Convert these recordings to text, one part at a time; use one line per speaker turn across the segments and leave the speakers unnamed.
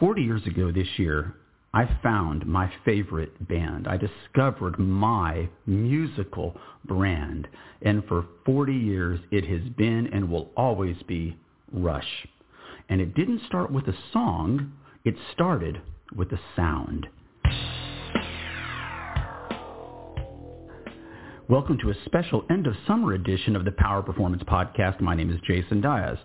40 years ago this year, I found my favorite band. I discovered my musical brand. And for 40 years, it has been and will always be Rush. And it didn't start with a song. It started with a sound. Welcome to a special end of summer edition of the Power Performance Podcast. My name is Jason Diaz.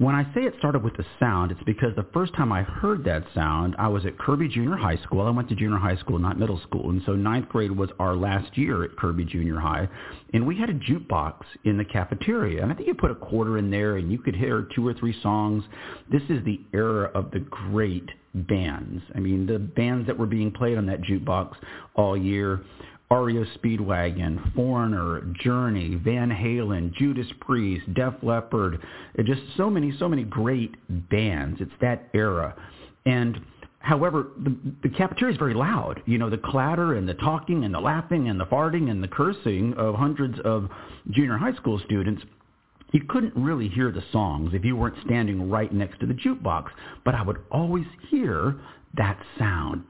When I say it started with the sound, it's because the first time I heard that sound, I was at Kirby Junior High School. I went to junior high school, not middle school. And so ninth grade was our last year at Kirby Junior High. And we had a jukebox in the cafeteria. And I think you put a quarter in there and you could hear two or three songs. This is the era of the great bands. I mean, the bands that were being played on that jukebox all year REO Speedwagon, Foreigner, Journey, Van Halen, Judas Priest, Def Leppard, just so many, so many great bands. It's that era. And however, the, the cafeteria is very loud. You know, the clatter and the talking and the laughing and the farting and the cursing of hundreds of junior high school students you couldn't really hear the songs if you weren't standing right next to the jukebox, but I would always hear that sound.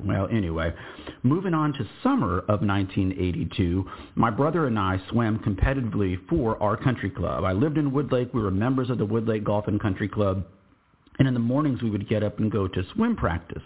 Well, anyway, moving on to summer of 1982, my brother and I swam competitively for our country club. I lived in Woodlake. We were members of the Woodlake Golf and Country Club. And in the mornings, we would get up and go to swim practice.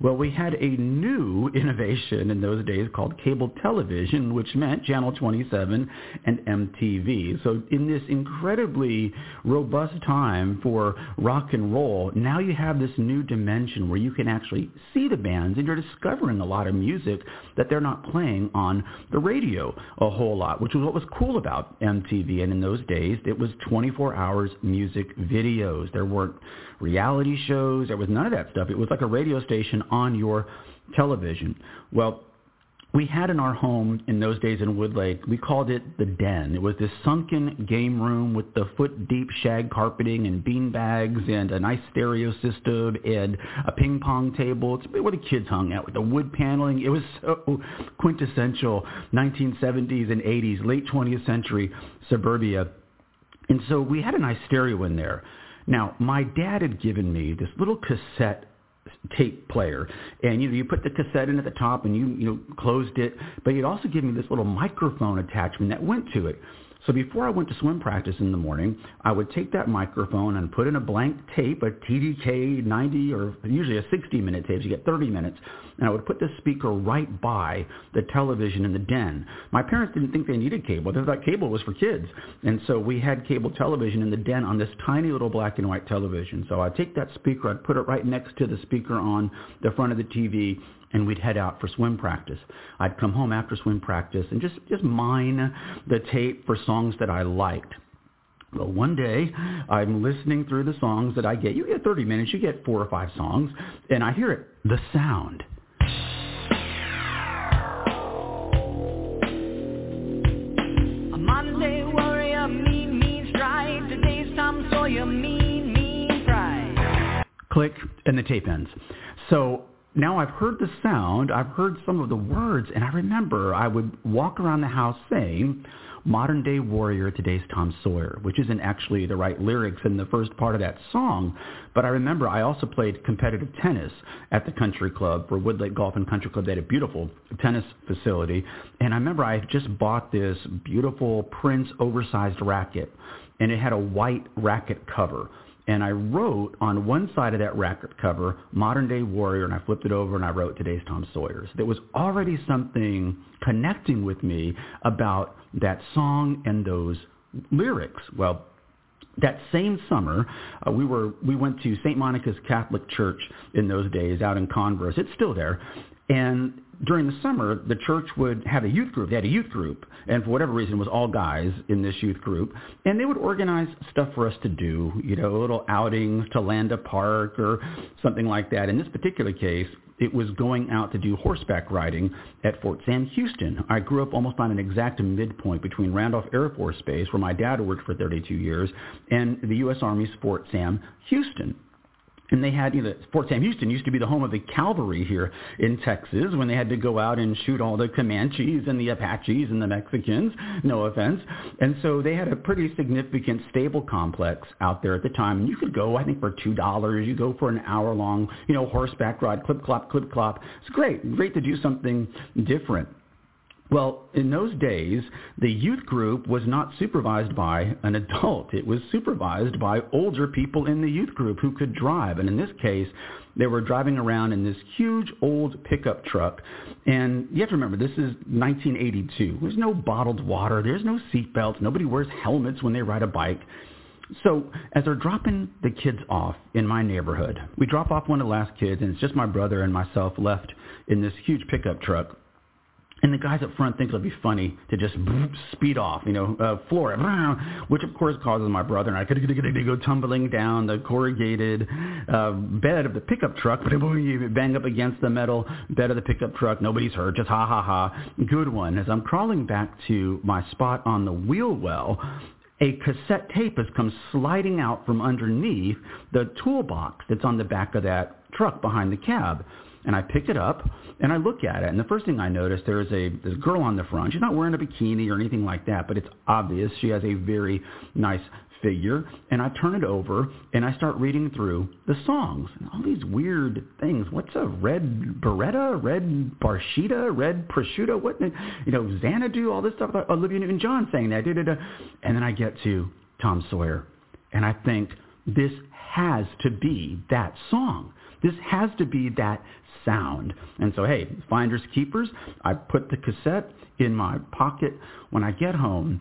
Well, we had a new innovation in those days called cable television, which meant Channel 27 and MTV. So in this incredibly robust time for rock and roll, now you have this new dimension where you can actually see the bands and you're discovering a lot of music that they're not playing on the radio a whole lot, which was what was cool about MTV. And in those days, it was 24 hours music videos. There weren't reality shows. There was none of that stuff. It was like a radio station on your television. Well, we had in our home in those days in Woodlake, we called it the den. It was this sunken game room with the foot deep shag carpeting and bean bags and a nice stereo system and a ping pong table. It's where the kids hung out with the wood paneling. It was so quintessential 1970s and 80s, late 20th century suburbia. And so we had a nice stereo in there. Now, my dad had given me this little cassette tape player and you know you put the cassette in at the top and you you know closed it but he'd also give me this little microphone attachment that went to it so before I went to swim practice in the morning, I would take that microphone and put in a blank tape, a TDK 90 or usually a 60 minute tape, so you get 30 minutes, and I would put the speaker right by the television in the den. My parents didn't think they needed cable. They thought cable was for kids. And so we had cable television in the den on this tiny little black and white television. So I'd take that speaker, I'd put it right next to the speaker on the front of the TV, and we'd head out for swim practice. I'd come home after swim practice and just, just mine the tape for songs that I liked. Well, one day I'm listening through the songs that I get. You get 30 minutes, you get four or five songs, and I hear it, the sound.
A Monday warrior, mean, mean stride. Today's Tom Sawyer, mean, mean pride.
Click, and the tape ends. So now I've heard the sound, I've heard some of the words, and I remember I would walk around the house saying, modern day warrior, today's Tom Sawyer, which isn't actually the right lyrics in the first part of that song. But I remember I also played competitive tennis at the country club for Woodlake Golf and Country Club. They had a beautiful tennis facility. And I remember I just bought this beautiful Prince oversized racket, and it had a white racket cover and I wrote on one side of that record cover, Modern Day Warrior, and I flipped it over and I wrote Today's Tom Sawyers. There was already something connecting with me about that song and those lyrics. Well, that same summer, uh, we were we went to St. Monica's Catholic Church in those days out in Converse. It's still there, and during the summer, the church would have a youth group. They had a youth group, and for whatever reason, it was all guys in this youth group. And they would organize stuff for us to do, you know, a little outing to Landa Park or something like that. In this particular case, it was going out to do horseback riding at Fort Sam Houston. I grew up almost on an exact midpoint between Randolph Air Force Base, where my dad worked for 32 years, and the U.S. Army's Fort Sam Houston. And they had, you know, Fort Sam Houston used to be the home of the cavalry here in Texas when they had to go out and shoot all the Comanches and the Apaches and the Mexicans, no offense. And so they had a pretty significant stable complex out there at the time. And you could go, I think, for $2. You go for an hour long, you know, horseback ride, clip, clop, clip, clop. It's great. Great to do something different. Well, in those days, the youth group was not supervised by an adult. It was supervised by older people in the youth group who could drive. And in this case, they were driving around in this huge old pickup truck. And you have to remember, this is 1982. There's no bottled water. There's no seatbelts. Nobody wears helmets when they ride a bike. So as they're dropping the kids off in my neighborhood, we drop off one of the last kids, and it's just my brother and myself left in this huge pickup truck. And the guys up front think it'll be funny to just speed off, you know, uh, floor it, which of course causes my brother and I to go tumbling down the corrugated uh, bed of the pickup truck, bang up against the metal bed of the pickup truck. Nobody's hurt, just ha ha ha. Good one. As I'm crawling back to my spot on the wheel well, a cassette tape has come sliding out from underneath the toolbox that's on the back of that truck behind the cab and I pick it up and I look at it. And the first thing I notice, there is a, there's a girl on the front. She's not wearing a bikini or anything like that, but it's obvious she has a very nice figure. And I turn it over and I start reading through the songs and all these weird things. What's a red Beretta, red Barshita, red prosciutto? What, you know, Xanadu, all this stuff about Olivia Newton-John saying that. Da, da, da. And then I get to Tom Sawyer and I think this has to be that song. This has to be that sound. And so, hey, finders keepers, I put the cassette in my pocket. When I get home,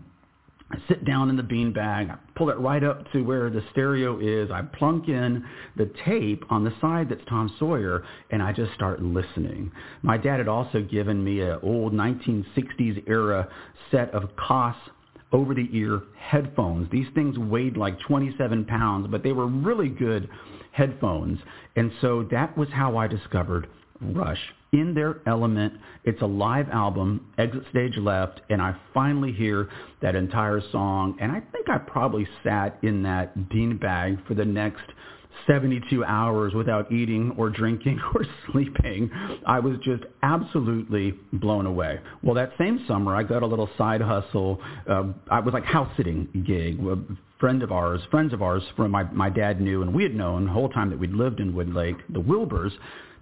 I sit down in the beanbag, I pull it right up to where the stereo is, I plunk in the tape on the side that's Tom Sawyer, and I just start listening. My dad had also given me an old 1960s era set of Koss over-the-ear headphones. These things weighed like 27 pounds, but they were really good headphones. And so that was how I discovered Rush. In their element, it's a live album, Exit Stage Left, and I finally hear that entire song. And I think I probably sat in that beanbag for the next 72 hours without eating or drinking or sleeping. I was just absolutely blown away. Well, that same summer, I got a little side hustle. Uh, I was like house sitting gig. A friend of ours, friends of ours from my, my dad knew and we had known the whole time that we'd lived in Woodlake, the Wilbers,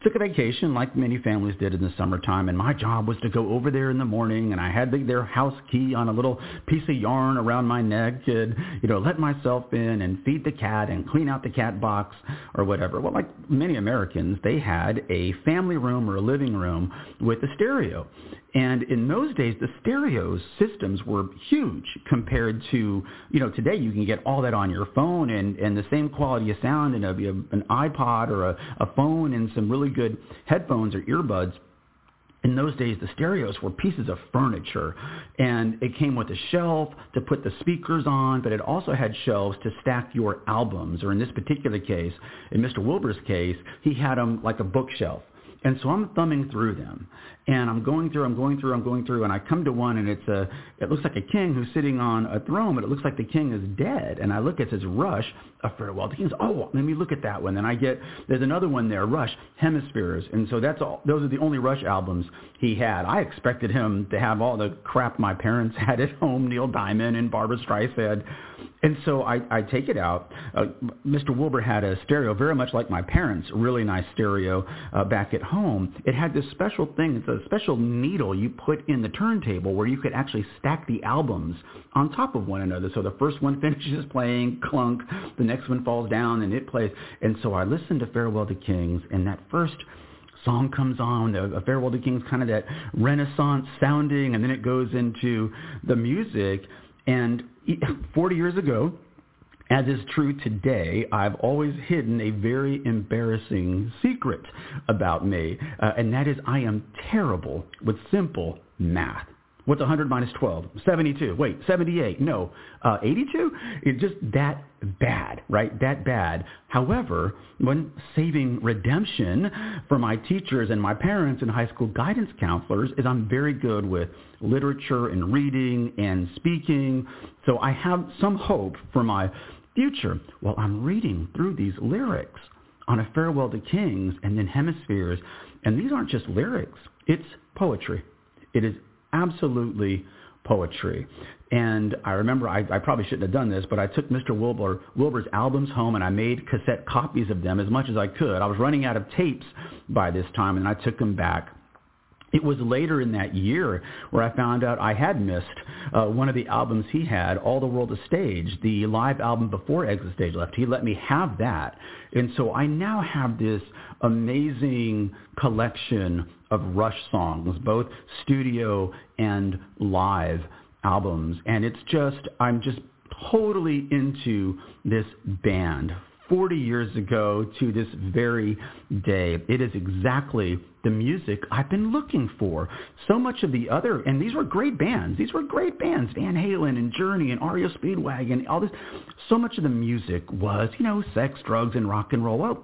took a vacation like many families did in the summertime and my job was to go over there in the morning and I had the, their house key on a little piece of yarn around my neck and you know let myself in and feed the cat and clean out the cat box or whatever. Well like many Americans they had a family room or a living room with a stereo and in those days the stereo systems were huge compared to you know today you can get all that on your phone and and the same quality of sound in a, an iPod or a, a phone and some really good headphones or earbuds in those days, the stereos were pieces of furniture, and it came with a shelf to put the speakers on, but it also had shelves to stack your albums. Or in this particular case, in Mr. Wilbur's case, he had them like a bookshelf. And so I'm thumbing through them, and I'm going through, I'm going through, I'm going through, and I come to one, and it's a, it looks like a king who's sitting on a throne, but it looks like the king is dead. And I look, at says Rush, A Farewell to Kings. Oh, let me look at that one. Then I get, there's another one there, Rush, Hemispheres. And so that's all, those are the only Rush albums he had. I expected him to have all the crap my parents had at home, Neil Diamond and Barbra Streisand. And so I, I take it out. Uh, Mr. Wilbur had a stereo very much like my parents, really nice stereo uh, back at home. It had this special thing. It's a special needle you put in the turntable where you could actually stack the albums on top of one another. So the first one finishes playing, clunk. The next one falls down and it plays. And so I listened to Farewell to Kings, and that first song comes on, the Farewell to Kings kind of that Renaissance sounding, and then it goes into the music. And 40 years ago, as is true today, I've always hidden a very embarrassing secret about me, uh, and that is I am terrible with simple math. What's 100 minus 12? 72. Wait, 78. No, uh, 82? It's just that bad, right? That bad. However, when saving redemption for my teachers and my parents and high school guidance counselors is I'm very good with literature and reading and speaking. So I have some hope for my future. Well, I'm reading through these lyrics on a farewell to kings and then hemispheres. And these aren't just lyrics. It's poetry. It is absolutely poetry. And I remember I, I probably shouldn't have done this, but I took Mr. Wilbur Wilbur's albums home and I made cassette copies of them as much as I could. I was running out of tapes by this time, and I took them back. It was later in that year where I found out I had missed uh, one of the albums he had, All the World is Stage, the live album before Exit Stage Left. He let me have that. And so I now have this amazing collection of Rush songs, both studio and live albums. And it's just, I'm just totally into this band 40 years ago to this very day. It is exactly the music I've been looking for. So much of the other, and these were great bands. These were great bands, Van Halen and Journey and REO Speedwagon, all this. So much of the music was, you know, sex, drugs, and rock and roll. Well,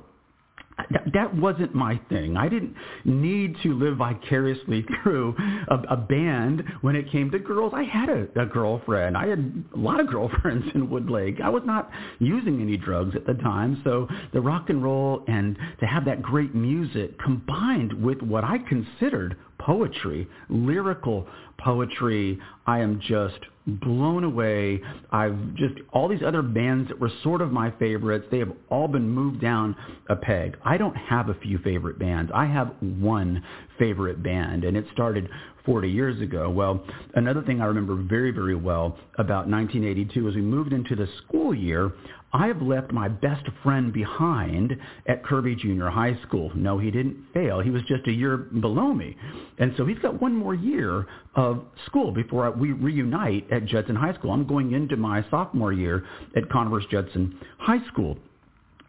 that, wasn't my thing. I didn't need to live vicariously through a, a band when it came to girls. I had a, a girlfriend. I had a lot of girlfriends in Woodlake. I was not using any drugs at the time. So the rock and roll and to have that great music combined with what I considered poetry, lyrical poetry, I am just blown away. I've just, all these other bands that were sort of my favorites, they have all been moved down a peg. I don't have a few favorite bands. I have one favorite band, and it started 40 years ago. Well, another thing I remember very, very well about 1982 as we moved into the school year, I have left my best friend behind at Kirby Junior High School. No, he didn't fail. He was just a year below me. And so he's got one more year of school before we reunite at Judson High School. I'm going into my sophomore year at Converse Judson High School.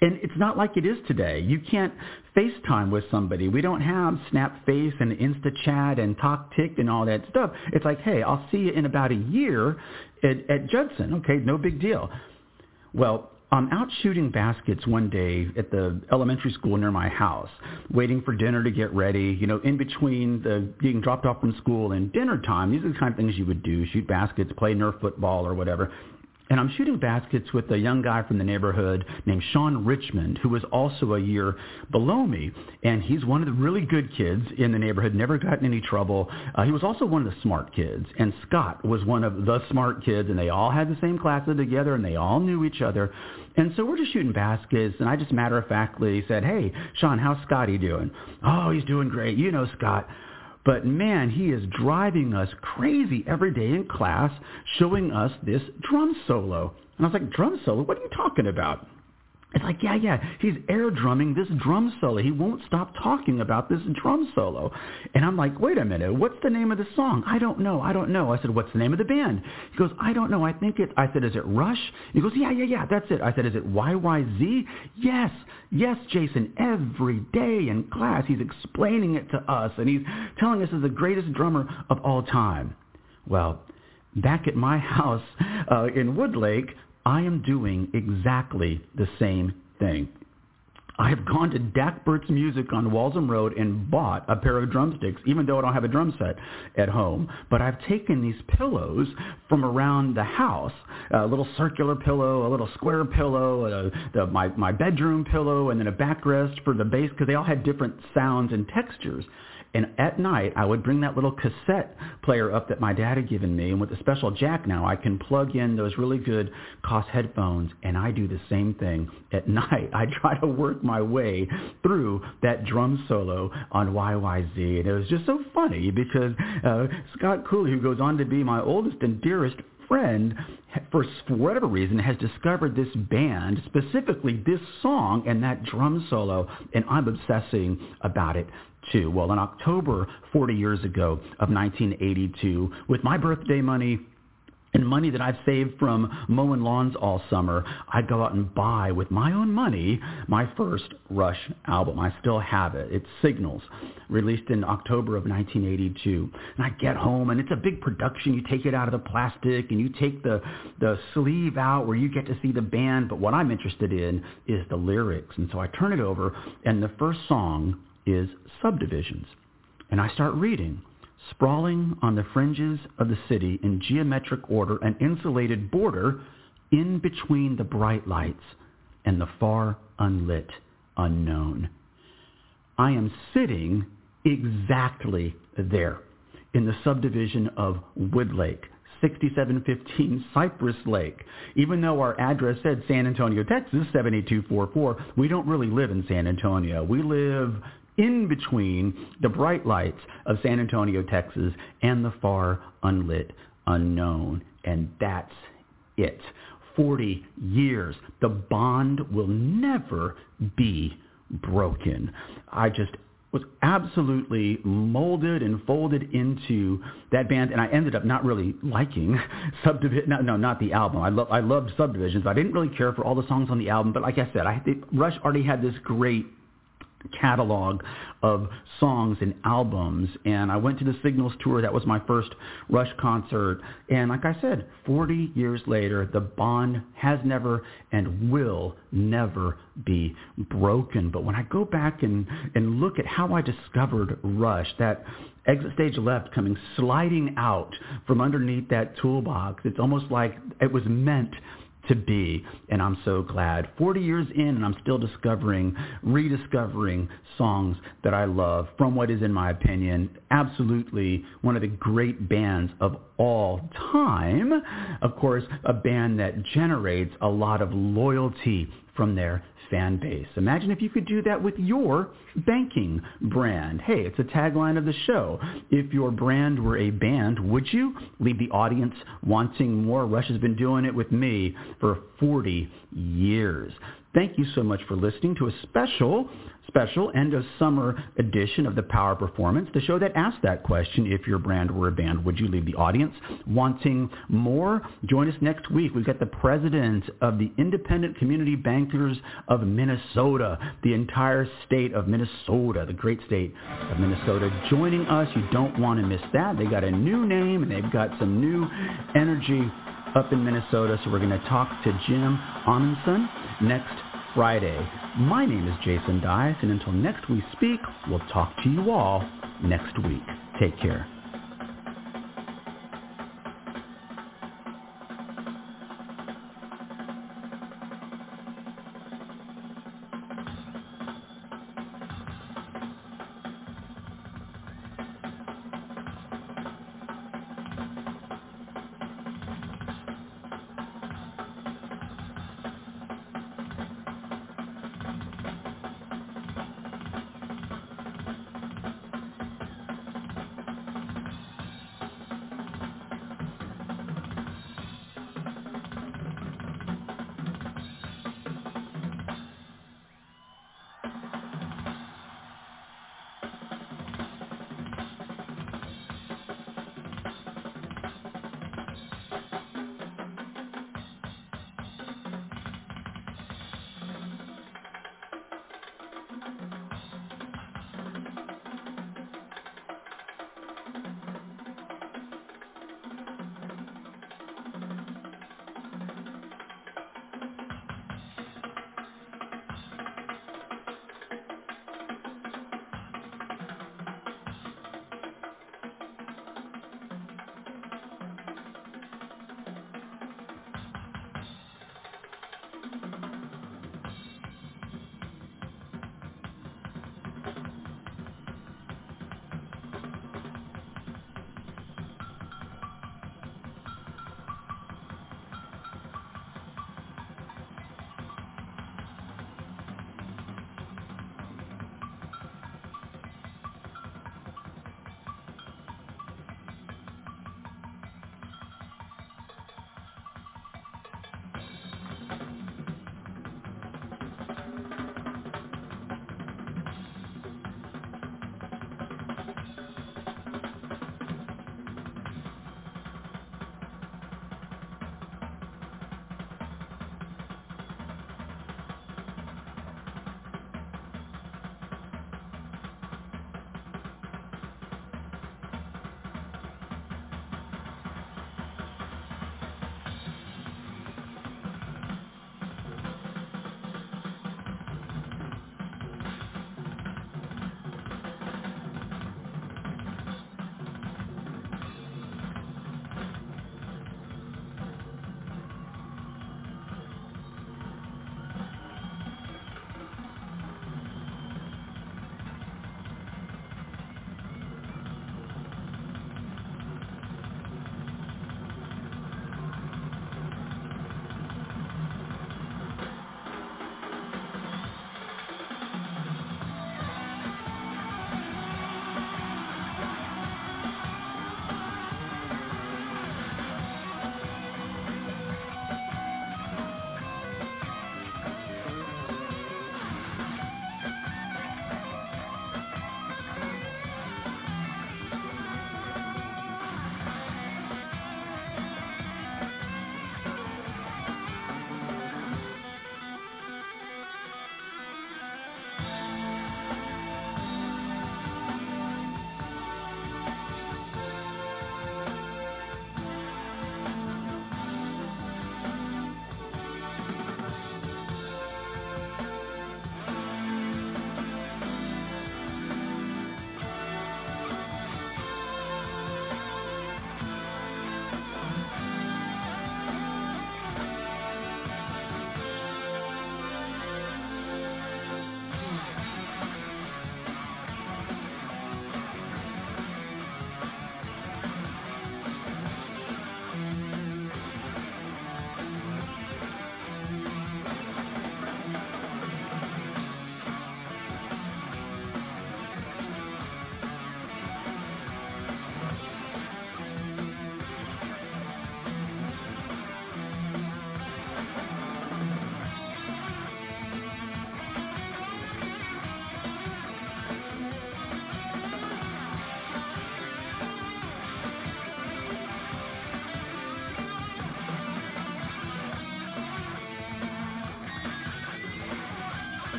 And it's not like it is today. You can't FaceTime with somebody. We don't have Snap Face and InstaChat and TalkTick and all that stuff. It's like, hey, I'll see you in about a year at, at Judson. Okay, no big deal. Well, I'm out shooting baskets one day at the elementary school near my house, waiting for dinner to get ready. You know, in between the getting dropped off from school and dinner time, these are the kind of things you would do: shoot baskets, play Nerf football, or whatever. And I'm shooting baskets with a young guy from the neighborhood named Sean Richmond, who was also a year below me. And he's one of the really good kids in the neighborhood, never got in any trouble. Uh, he was also one of the smart kids. And Scott was one of the smart kids, and they all had the same classes together, and they all knew each other. And so we're just shooting baskets, and I just matter-of-factly said, hey, Sean, how's Scotty doing? Oh, he's doing great. You know Scott. But man, he is driving us crazy every day in class, showing us this drum solo. And I was like, drum solo? What are you talking about? It's like, yeah, yeah, he's air drumming this drum solo. He won't stop talking about this drum solo. And I'm like, wait a minute, what's the name of the song? I don't know, I don't know. I said, what's the name of the band? He goes, I don't know. I think it, I said, is it Rush? He goes, yeah, yeah, yeah, that's it. I said, is it YYZ? Yes, yes, Jason, every day in class he's explaining it to us and he's telling us he's the greatest drummer of all time. Well, back at my house uh, in Woodlake, I am doing exactly the same thing. I have gone to Dak Burt's Music on Walzem Road and bought a pair of drumsticks, even though I don't have a drum set at home. But I've taken these pillows from around the house, a little circular pillow, a little square pillow, a, the, my, my bedroom pillow, and then a backrest for the bass, because they all had different sounds and textures. And at night, I would bring that little cassette player up that my dad had given me. And with the special jack now, I can plug in those really good Koss headphones. And I do the same thing at night. I try to work my way through that drum solo on YYZ. And it was just so funny because uh, Scott Cooley, who goes on to be my oldest and dearest friend, for whatever reason, has discovered this band, specifically this song and that drum solo, and I'm obsessing about it too. Well, in October 40 years ago of 1982, with my birthday money and money that I've saved from mowing lawns all summer, I go out and buy with my own money my first Rush album. I still have it. It's Signals, released in October of 1982. And I get home and it's a big production. You take it out of the plastic and you take the, the sleeve out where you get to see the band. But what I'm interested in is the lyrics. And so I turn it over and the first song is subdivisions. And I start reading. Sprawling on the fringes of the city in geometric order, an insulated border in between the bright lights and the far unlit unknown. I am sitting exactly there in the subdivision of Woodlake, 6715 Cypress Lake. Even though our address said San Antonio, Texas, 78244, we don't really live in San Antonio. We live in between the bright lights of San Antonio, Texas, and the far unlit unknown. And that's it. 40 years. The bond will never be broken. I just was absolutely molded and folded into that band, and I ended up not really liking Subdivision. No, no, not the album. I love I loved Subdivisions. I didn't really care for all the songs on the album, but like I said, I Rush already had this great catalog of songs and albums and I went to the Signals tour. That was my first Rush concert. And like I said 40 years later the bond has never and will never be broken. But when I go back and and look at how I discovered Rush that exit stage left coming sliding out from underneath that toolbox it's almost like it was meant to be. And I'm so glad. 40 years in, and I'm still discovering, rediscovering songs that I love from what is, in my opinion, absolutely one of the great bands of all time. Of course, a band that generates a lot of loyalty from their fan base. Imagine if you could do that with your banking brand. Hey, it's a tagline of the show. If your brand were a band, would you leave the audience wanting more? Rush has been doing it with me for 40 years. Thank you so much for listening to a special special end of summer edition of the Power Performance, the show that asks that question, if your brand were a band, would you leave the audience wanting more? Join us next week. We've got the president of the Independent Community Bankers of Minnesota, the entire state of Minnesota, the great state of Minnesota, joining us. You don't want to miss that. They got a new name and they've got some new energy up in Minnesota. So we're going to talk to Jim Amundsen next Friday. My name is Jason Dias, and until next we speak, we'll talk to you all next week. Take care.